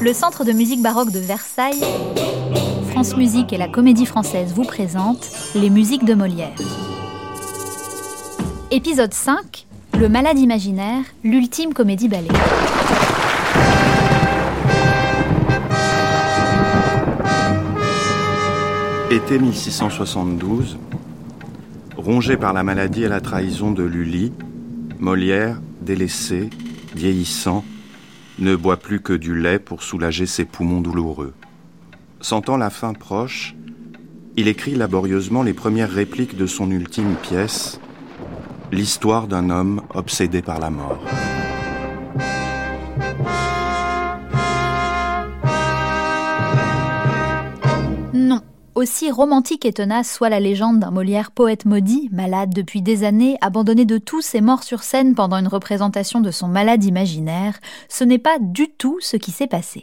Le Centre de musique baroque de Versailles, France Musique et la Comédie Française vous présentent les musiques de Molière. Épisode 5 Le malade imaginaire, l'ultime comédie ballet. Été 1672, rongé par la maladie et la trahison de Lully, Molière, délaissé, vieillissant, ne boit plus que du lait pour soulager ses poumons douloureux. Sentant la fin proche, il écrit laborieusement les premières répliques de son ultime pièce, L'histoire d'un homme obsédé par la mort. Aussi romantique et tenace soit la légende d'un Molière poète maudit, malade depuis des années, abandonné de tous et mort sur scène pendant une représentation de son malade imaginaire, ce n'est pas du tout ce qui s'est passé.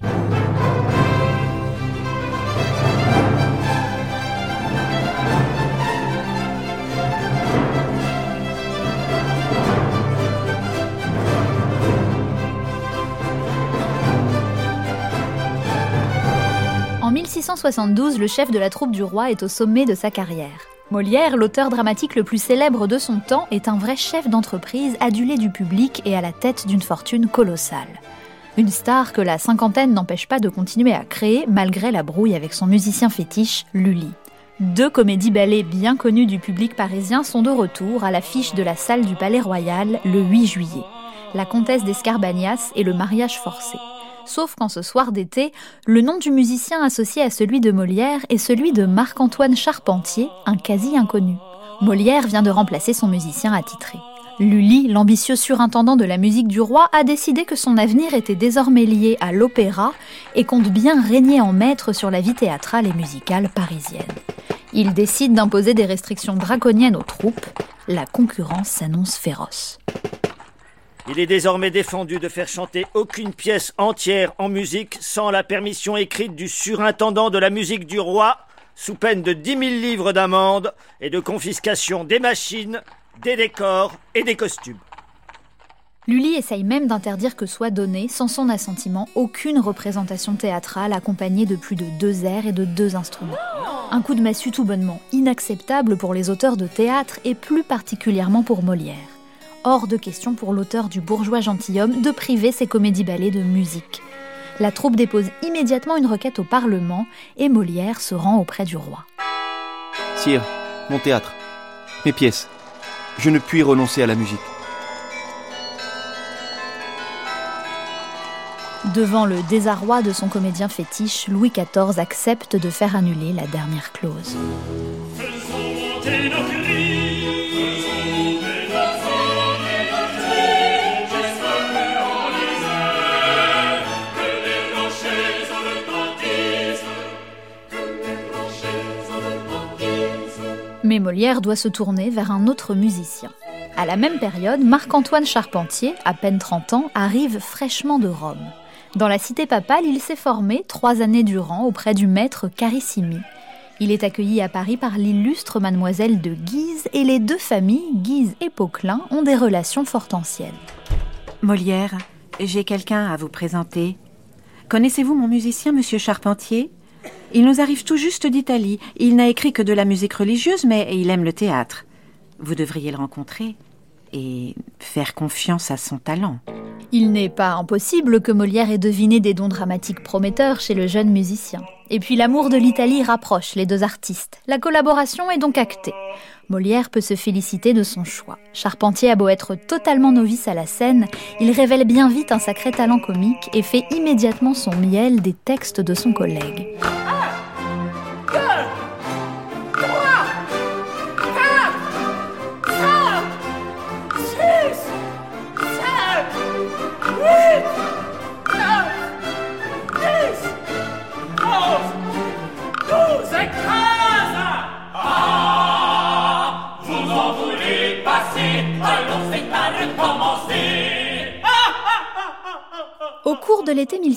En 1672, le chef de la troupe du roi est au sommet de sa carrière. Molière, l'auteur dramatique le plus célèbre de son temps, est un vrai chef d'entreprise adulé du public et à la tête d'une fortune colossale. Une star que la cinquantaine n'empêche pas de continuer à créer malgré la brouille avec son musicien fétiche, Lully. Deux comédies ballets bien connues du public parisien sont de retour à l'affiche de la salle du Palais Royal le 8 juillet. La comtesse d'Escarbagnas et le mariage forcé sauf qu'en ce soir d'été, le nom du musicien associé à celui de Molière est celui de Marc-Antoine Charpentier, un quasi inconnu. Molière vient de remplacer son musicien attitré. Lully, l'ambitieux surintendant de la musique du roi, a décidé que son avenir était désormais lié à l'opéra et compte bien régner en maître sur la vie théâtrale et musicale parisienne. Il décide d'imposer des restrictions draconiennes aux troupes. La concurrence s'annonce féroce. Il est désormais défendu de faire chanter aucune pièce entière en musique sans la permission écrite du surintendant de la musique du roi, sous peine de 10 000 livres d'amende et de confiscation des machines, des décors et des costumes. Lully essaye même d'interdire que soit donnée, sans son assentiment, aucune représentation théâtrale accompagnée de plus de deux airs et de deux instruments. Un coup de massue tout bonnement inacceptable pour les auteurs de théâtre et plus particulièrement pour Molière hors de question pour l'auteur du bourgeois gentilhomme de priver ses comédies-ballets de musique. La troupe dépose immédiatement une requête au Parlement et Molière se rend auprès du roi. Sire, mon théâtre, mes pièces, je ne puis renoncer à la musique. Devant le désarroi de son comédien fétiche, Louis XIV accepte de faire annuler la dernière clause. Mais Molière doit se tourner vers un autre musicien. À la même période, Marc-Antoine Charpentier, à peine 30 ans, arrive fraîchement de Rome. Dans la cité papale, il s'est formé trois années durant auprès du maître Carissimi. Il est accueilli à Paris par l'illustre mademoiselle de Guise et les deux familles, Guise et Poquelin, ont des relations fort anciennes. Molière, j'ai quelqu'un à vous présenter. Connaissez-vous mon musicien, monsieur Charpentier? Il nous arrive tout juste d'Italie. Il n'a écrit que de la musique religieuse, mais il aime le théâtre. Vous devriez le rencontrer et faire confiance à son talent. Il n'est pas impossible que Molière ait deviné des dons dramatiques prometteurs chez le jeune musicien. Et puis l'amour de l'Italie rapproche les deux artistes. La collaboration est donc actée. Molière peut se féliciter de son choix. Charpentier a beau être totalement novice à la scène, il révèle bien vite un sacré talent comique et fait immédiatement son miel des textes de son collègue.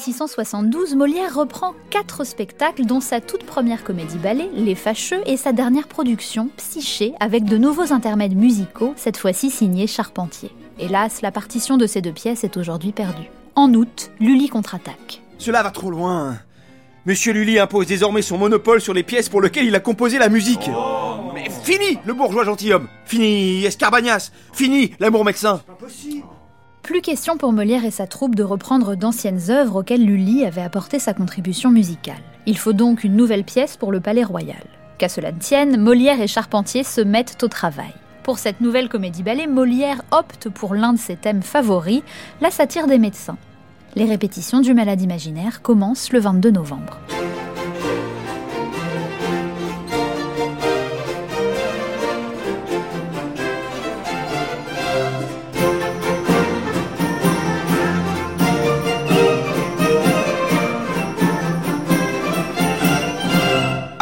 1672, Molière reprend quatre spectacles, dont sa toute première comédie-ballet, Les Fâcheux, et sa dernière production, Psyché, avec de nouveaux intermèdes musicaux, cette fois-ci signés Charpentier. Hélas, la partition de ces deux pièces est aujourd'hui perdue. En août, Lully contre-attaque. Cela va trop loin. Monsieur Lully impose désormais son monopole sur les pièces pour lesquelles il a composé la musique. Mais fini le bourgeois gentilhomme Fini Escarbagnas Fini l'amour médecin Plus question pour Molière et sa troupe de reprendre d'anciennes œuvres auxquelles Lully avait apporté sa contribution musicale. Il faut donc une nouvelle pièce pour le Palais Royal. Qu'à cela ne tienne, Molière et Charpentier se mettent au travail. Pour cette nouvelle comédie-ballet, Molière opte pour l'un de ses thèmes favoris, la satire des médecins. Les répétitions du Malade imaginaire commencent le 22 novembre.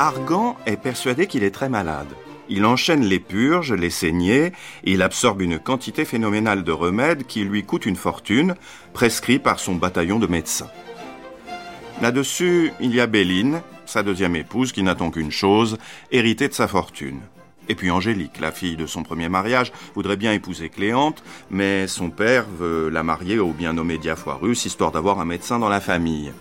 Argan est persuadé qu'il est très malade. Il enchaîne les purges, les saignées, et il absorbe une quantité phénoménale de remèdes qui lui coûtent une fortune, prescrits par son bataillon de médecins. Là-dessus, il y a Béline, sa deuxième épouse, qui n'attend qu'une chose, hériter de sa fortune. Et puis Angélique, la fille de son premier mariage, voudrait bien épouser Cléante, mais son père veut la marier au bien nommé Diafoirus, histoire d'avoir un médecin dans la famille.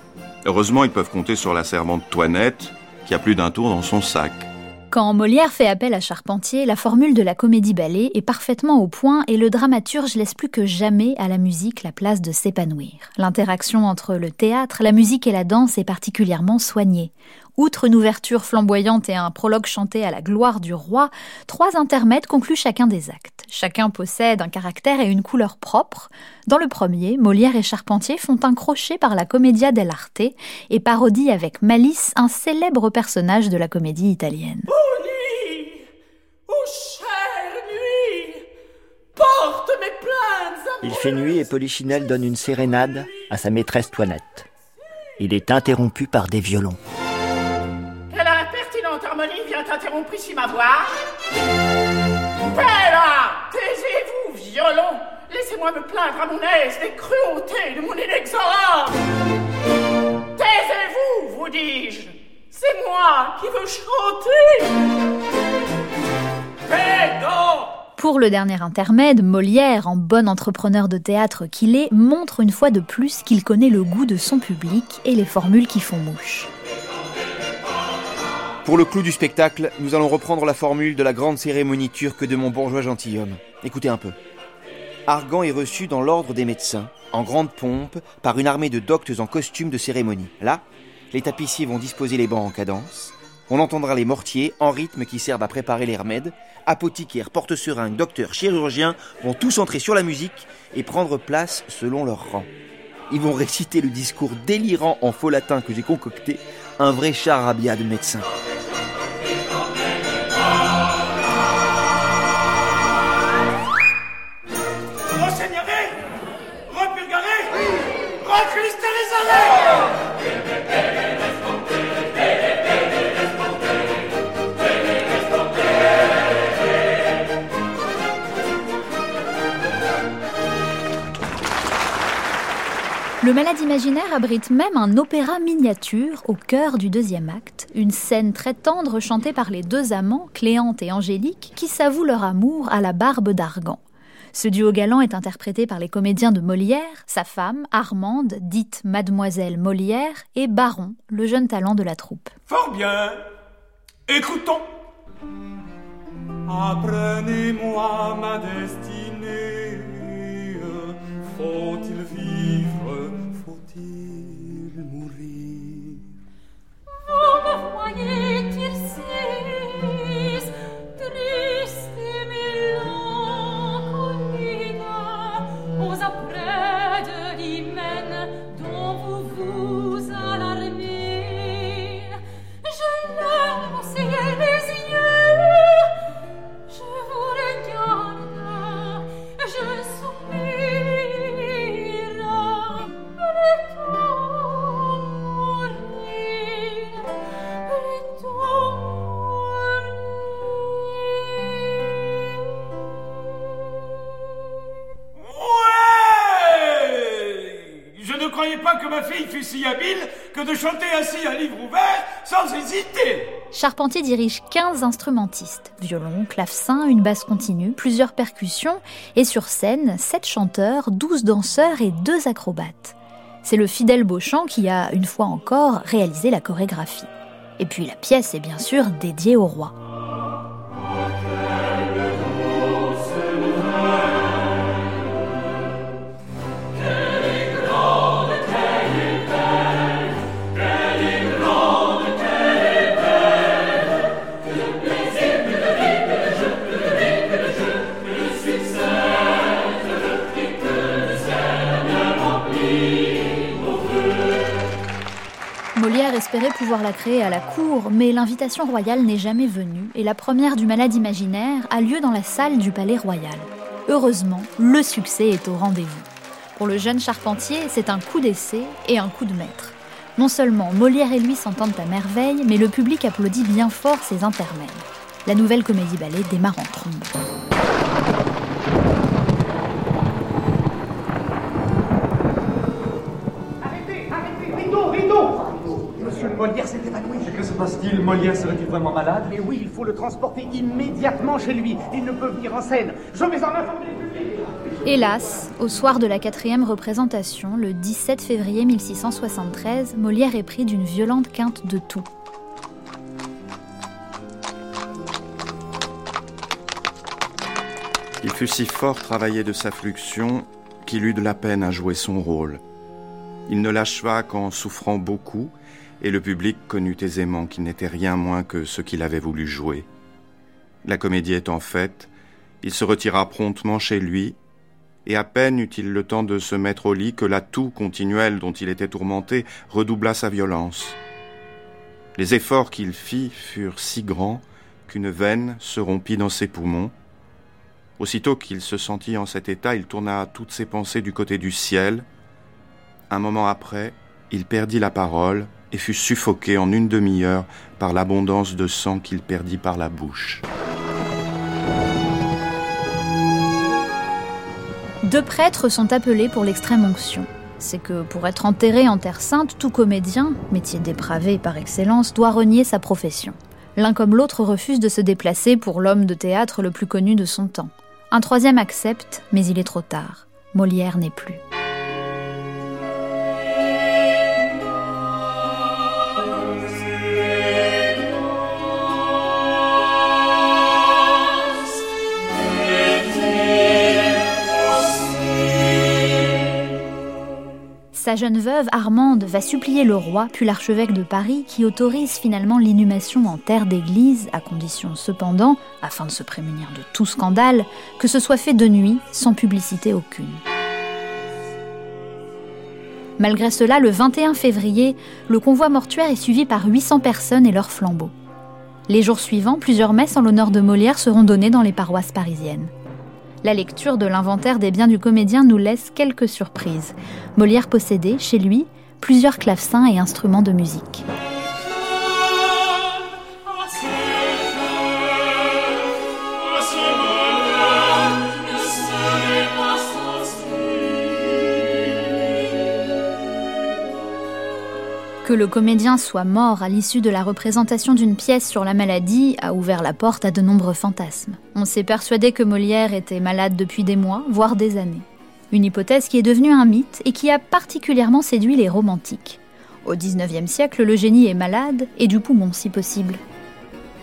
Heureusement, ils peuvent compter sur la servante Toinette, qui a plus d'un tour dans son sac. Quand Molière fait appel à Charpentier, la formule de la comédie-ballet est parfaitement au point et le dramaturge laisse plus que jamais à la musique la place de s'épanouir. L'interaction entre le théâtre, la musique et la danse est particulièrement soignée. Outre une ouverture flamboyante et un prologue chanté à la gloire du roi, trois intermèdes concluent chacun des actes. Chacun possède un caractère et une couleur propre. Dans le premier, Molière et Charpentier font un crochet par la commedia dell'arte et parodient avec malice un célèbre personnage de la comédie italienne. Oh nuit Oh chère nuit Porte mes plaintes Il fait nuit et Polichinelle donne une sérénade à sa maîtresse Toinette. Il est interrompu par des violons. Impertinente harmonie vient interrompre ici ma voix. Bella Taisez-vous, violon Laissez-moi me plaindre à mon aise des cruautés de mon inexorable. Taisez-vous, vous dis-je. C'est moi qui veux chanter. Non Pour le dernier intermède, Molière, en bon entrepreneur de théâtre qu'il est, montre une fois de plus qu'il connaît le goût de son public et les formules qui font mouche. Pour le clou du spectacle, nous allons reprendre la formule de la grande cérémonie turque de mon bourgeois gentilhomme. Écoutez un peu. Argan est reçu dans l'ordre des médecins, en grande pompe, par une armée de doctes en costume de cérémonie. Là, les tapissiers vont disposer les bancs en cadence. On entendra les mortiers en rythme qui servent à préparer les remèdes. Apothicaires, porte-seringues, docteurs, chirurgiens vont tous entrer sur la musique et prendre place selon leur rang. Ils vont réciter le discours délirant en faux latin que j'ai concocté, un vrai charabia de médecins. Le Malade imaginaire abrite même un opéra miniature au cœur du deuxième acte, une scène très tendre chantée par les deux amants, Cléante et Angélique, qui s'avouent leur amour à la barbe d'Argan. Ce duo galant est interprété par les comédiens de Molière, sa femme, Armande, dite Mademoiselle Molière, et Baron, le jeune talent de la troupe. Fort bien. Écoutons. Apprenez-moi ma destinée. Faut-il vivre et tir que de chanter ainsi un livre ouvert sans hésiter. Charpentier dirige 15 instrumentistes, violon, clavecin, une basse continue, plusieurs percussions, et sur scène, 7 chanteurs, 12 danseurs et 2 acrobates. C'est le fidèle Beauchamp qui a, une fois encore, réalisé la chorégraphie. Et puis la pièce est bien sûr dédiée au roi. Espérait pouvoir la créer à la cour, mais l'invitation royale n'est jamais venue et la première du Malade imaginaire a lieu dans la salle du Palais Royal. Heureusement, le succès est au rendez-vous. Pour le jeune charpentier, c'est un coup d'essai et un coup de maître. Non seulement Molière et lui s'entendent à merveille, mais le public applaudit bien fort ses intermèdes. La nouvelle comédie-ballet démarre en trombe. Passe-t-il? Molière serait-il vraiment malade? Mais oui, il faut le transporter immédiatement chez lui. Il ne peut venir en scène. Je vais en informer le public. Hélas, au soir de la quatrième représentation, le 17 février 1673, Molière est pris d'une violente quinte de toux. Il fut si fort travaillé de sa fluxion qu'il eut de la peine à jouer son rôle. Il ne l'acheva qu'en souffrant beaucoup, et le public connut aisément qu'il n'était rien moins que ce qu'il avait voulu jouer. La comédie étant faite, il se retira promptement chez lui, et à peine eut-il le temps de se mettre au lit que la toux continuelle dont il était tourmenté redoubla sa violence. Les efforts qu'il fit furent si grands qu'une veine se rompit dans ses poumons. Aussitôt qu'il se sentit en cet état, il tourna toutes ses pensées du côté du ciel. Un moment après, il perdit la parole et fut suffoqué en une demi-heure par l'abondance de sang qu'il perdit par la bouche. Deux prêtres sont appelés pour l'extrême onction. C'est que pour être enterré en Terre Sainte, tout comédien, métier dépravé par excellence, doit renier sa profession. L'un comme l'autre refuse de se déplacer pour l'homme de théâtre le plus connu de son temps. Un troisième accepte, mais il est trop tard. Molière n'est plus. Sa jeune veuve, Armande, va supplier le roi, puis l'archevêque de Paris, qui autorise finalement l'inhumation en terre d'église, à condition cependant, afin de se prémunir de tout scandale, que ce soit fait de nuit, sans publicité aucune. Malgré cela, le 21 février, le convoi mortuaire est suivi par 800 personnes et leurs flambeaux. Les jours suivants, plusieurs messes en l'honneur de Molière seront données dans les paroisses parisiennes. La lecture de l'inventaire des biens du comédien nous laisse quelques surprises. Molière possédait, chez lui, plusieurs clavecins et instruments de musique. Que le comédien soit mort à l'issue de la représentation d'une pièce sur la maladie a ouvert la porte à de nombreux fantasmes. On s'est persuadé que Molière était malade depuis des mois, voire des années. Une hypothèse qui est devenue un mythe et qui a particulièrement séduit les romantiques. Au XIXe siècle, le génie est malade, et du poumon si possible.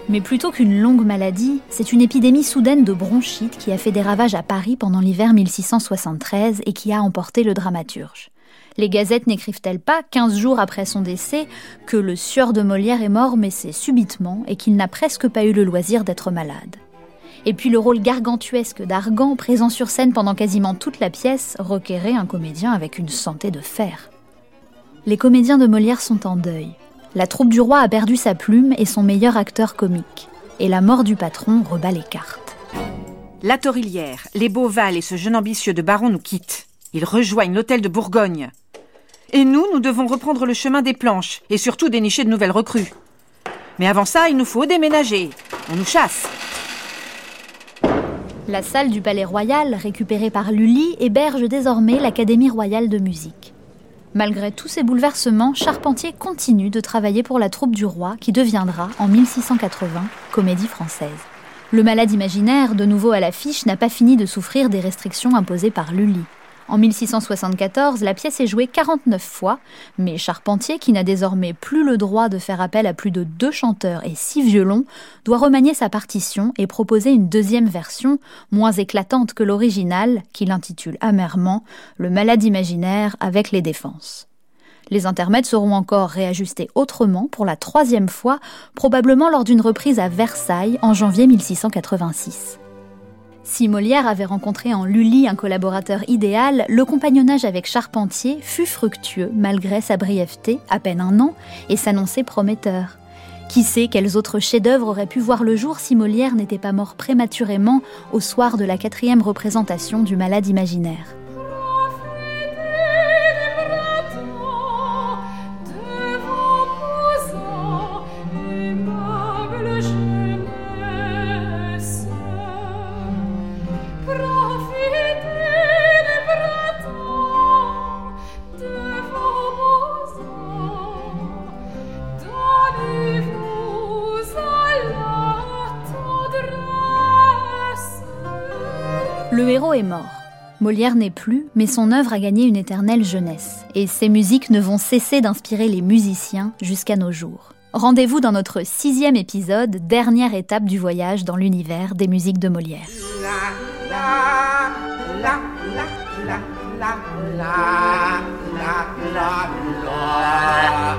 Mais plutôt qu'une longue maladie, c'est une épidémie soudaine de bronchite qui a fait des ravages à Paris pendant l'hiver 1673 et qui a emporté le dramaturge. Les gazettes n'écrivent-elles pas, 15 jours après son décès, que le sieur de Molière est mort, mais c'est subitement, et qu'il n'a presque pas eu le loisir d'être malade Et puis le rôle gargantuesque d'Argan, présent sur scène pendant quasiment toute la pièce, requérait un comédien avec une santé de fer. Les comédiens de Molière sont en deuil. La troupe du roi a perdu sa plume et son meilleur acteur comique. Et la mort du patron rebat les cartes. La Torillière, les Beauval et ce jeune ambitieux de baron nous quittent. Ils rejoignent l'hôtel de Bourgogne. Et nous, nous devons reprendre le chemin des planches et surtout dénicher de nouvelles recrues. Mais avant ça, il nous faut déménager. On nous chasse. La salle du Palais Royal, récupérée par Lully, héberge désormais l'Académie royale de musique. Malgré tous ces bouleversements, Charpentier continue de travailler pour la troupe du roi qui deviendra, en 1680, comédie française. Le malade imaginaire, de nouveau à l'affiche, n'a pas fini de souffrir des restrictions imposées par Lully. En 1674, la pièce est jouée 49 fois, mais Charpentier, qui n'a désormais plus le droit de faire appel à plus de deux chanteurs et six violons, doit remanier sa partition et proposer une deuxième version, moins éclatante que l'original, qu'il intitule amèrement Le malade imaginaire avec les défenses. Les intermèdes seront encore réajustés autrement pour la troisième fois, probablement lors d'une reprise à Versailles en janvier 1686. Si Molière avait rencontré en Lully un collaborateur idéal, le compagnonnage avec Charpentier fut fructueux malgré sa brièveté, à peine un an, et s'annonçait prometteur. Qui sait quels autres chefs-d'œuvre auraient pu voir le jour si Molière n'était pas mort prématurément au soir de la quatrième représentation du Malade imaginaire. Est mort. Molière n'est plus, mais son œuvre a gagné une éternelle jeunesse, et ses musiques ne vont cesser d'inspirer les musiciens jusqu'à nos jours. Rendez-vous dans notre sixième épisode, dernière étape du voyage dans l'univers des musiques de Molière.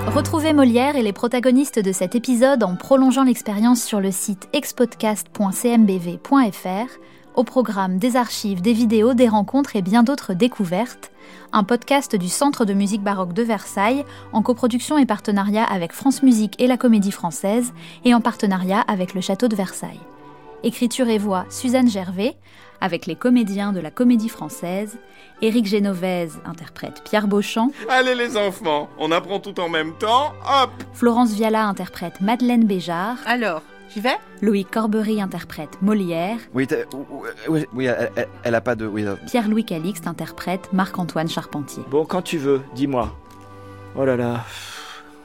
Retrouvez Molière et les protagonistes de cet épisode en prolongeant l'expérience sur le site expodcast.cmbv.fr au programme des archives, des vidéos, des rencontres et bien d'autres découvertes, un podcast du Centre de musique baroque de Versailles en coproduction et partenariat avec France Musique et la Comédie Française et en partenariat avec le Château de Versailles. Écriture et voix Suzanne Gervais, avec les comédiens de la Comédie Française, Éric Génovèse interprète Pierre Beauchamp. Allez les enfants, on apprend tout en même temps, hop Florence Viala interprète Madeleine Béjart. Alors J'y vais Louis Corbery interprète Molière. Oui, oui, oui elle, elle, a pas de. Oui, Pierre-Louis Calixte interprète Marc-Antoine Charpentier. Bon, quand tu veux, dis-moi. Oh là là,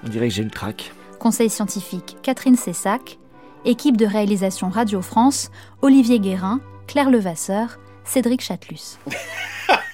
on dirait que j'ai une traque. Conseil scientifique Catherine Cessac. Équipe de réalisation Radio France Olivier Guérin, Claire Levasseur, Cédric Chatelus.